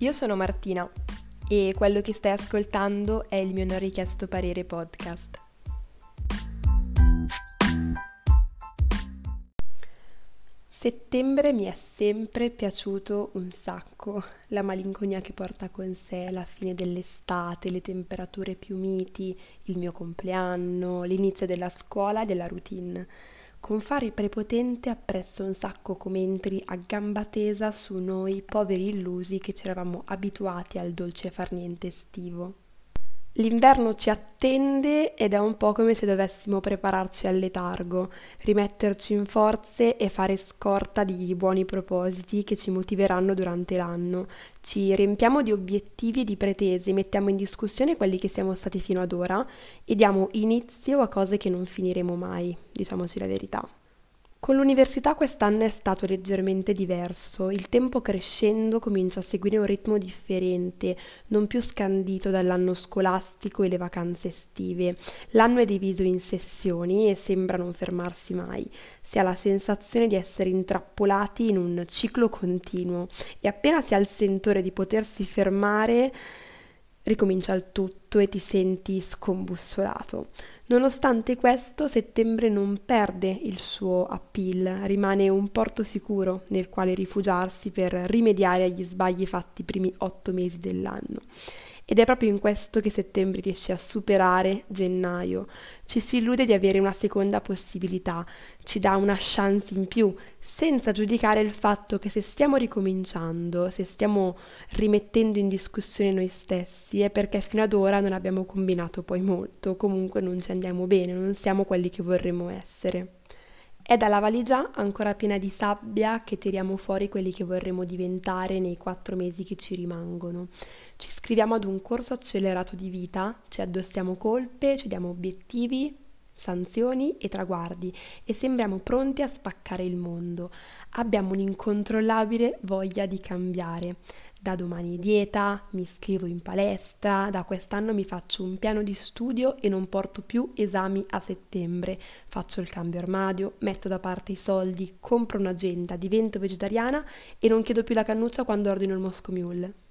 Io sono Martina e quello che stai ascoltando è il mio non richiesto parere podcast. Settembre mi è sempre piaciuto un sacco, la malinconia che porta con sé la fine dell'estate, le temperature più miti, il mio compleanno, l'inizio della scuola e della routine con fare prepotente appresso un sacco come entri a gamba tesa su noi poveri illusi che ci eravamo abituati al dolce far niente estivo. L'inverno ci attende ed è un po' come se dovessimo prepararci al letargo, rimetterci in forze e fare scorta di buoni propositi che ci motiveranno durante l'anno. Ci riempiamo di obiettivi e di pretese, mettiamo in discussione quelli che siamo stati fino ad ora e diamo inizio a cose che non finiremo mai, diciamoci la verità. Con l'università quest'anno è stato leggermente diverso, il tempo crescendo comincia a seguire un ritmo differente, non più scandito dall'anno scolastico e le vacanze estive. L'anno è diviso in sessioni e sembra non fermarsi mai. Si ha la sensazione di essere intrappolati in un ciclo continuo e appena si ha il sentore di potersi fermare ricomincia il tutto e ti senti scombussolato. Nonostante questo, settembre non perde il suo appeal, rimane un porto sicuro nel quale rifugiarsi per rimediare agli sbagli fatti i primi otto mesi dell'anno. Ed è proprio in questo che settembre riesce a superare gennaio. Ci si illude di avere una seconda possibilità, ci dà una chance in più, senza giudicare il fatto che se stiamo ricominciando, se stiamo rimettendo in discussione noi stessi, è perché fino ad ora non abbiamo combinato poi molto, comunque non ci andiamo bene, non siamo quelli che vorremmo essere. È dalla valigia ancora piena di sabbia che tiriamo fuori quelli che vorremmo diventare nei quattro mesi che ci rimangono. Ci iscriviamo ad un corso accelerato di vita, ci addossiamo colpe, ci diamo obiettivi, sanzioni e traguardi e sembriamo pronti a spaccare il mondo. Abbiamo un'incontrollabile voglia di cambiare. Da domani dieta, mi iscrivo in palestra, da quest'anno mi faccio un piano di studio e non porto più esami a settembre. Faccio il cambio armadio, metto da parte i soldi, compro un'agenda, divento vegetariana e non chiedo più la cannuccia quando ordino il Moscow Mule.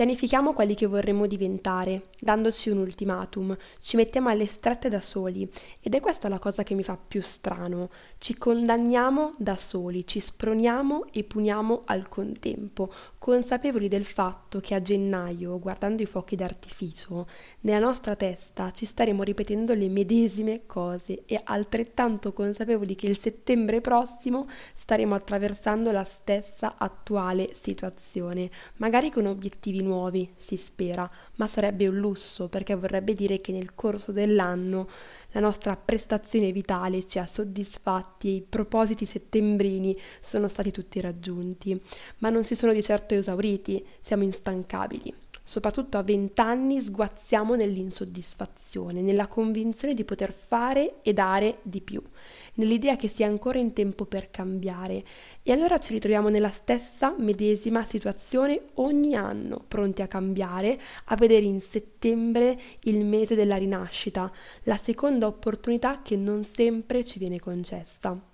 Pianifichiamo quelli che vorremmo diventare, dandoci un ultimatum, ci mettiamo alle strette da soli. Ed è questa la cosa che mi fa più strano. Ci condanniamo da soli, ci sproniamo e puniamo al contempo, consapevoli del fatto che a gennaio, guardando i fuochi d'artificio, nella nostra testa ci staremo ripetendo le medesime cose e altrettanto consapevoli che il settembre prossimo staremo attraversando la stessa attuale situazione, magari con obiettivi nuovi, si spera, ma sarebbe un lusso perché vorrebbe dire che nel corso dell'anno la nostra prestazione vitale ci ha soddisfatti e i propositi settembrini sono stati tutti raggiunti, ma non si sono di certo esauriti, siamo instancabili. Soprattutto a vent'anni sguazziamo nell'insoddisfazione, nella convinzione di poter fare e dare di più, nell'idea che sia ancora in tempo per cambiare. E allora ci ritroviamo nella stessa medesima situazione ogni anno, pronti a cambiare, a vedere in settembre il mese della rinascita, la seconda opportunità che non sempre ci viene concessa.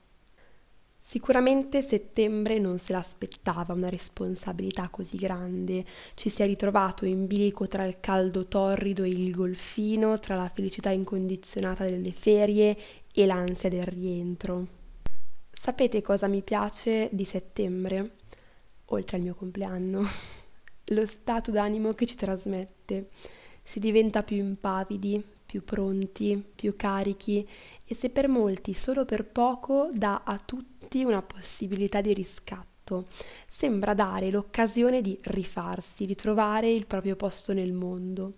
Sicuramente settembre non se l'aspettava una responsabilità così grande, ci si è ritrovato in bilico tra il caldo torrido e il golfino, tra la felicità incondizionata delle ferie e l'ansia del rientro. Sapete cosa mi piace di settembre? Oltre al mio compleanno, lo stato d'animo che ci trasmette. Si diventa più impavidi, più pronti, più carichi e se per molti solo per poco dà a tutti una possibilità di riscatto. Sembra dare l'occasione di rifarsi, di trovare il proprio posto nel mondo.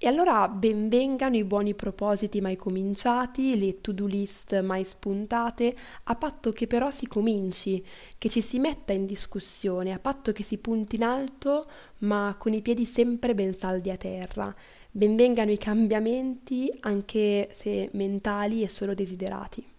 E allora benvengano i buoni propositi mai cominciati, le to-do list mai spuntate, a patto che però si cominci, che ci si metta in discussione, a patto che si punti in alto, ma con i piedi sempre ben saldi a terra. Benvengano i cambiamenti, anche se mentali e solo desiderati.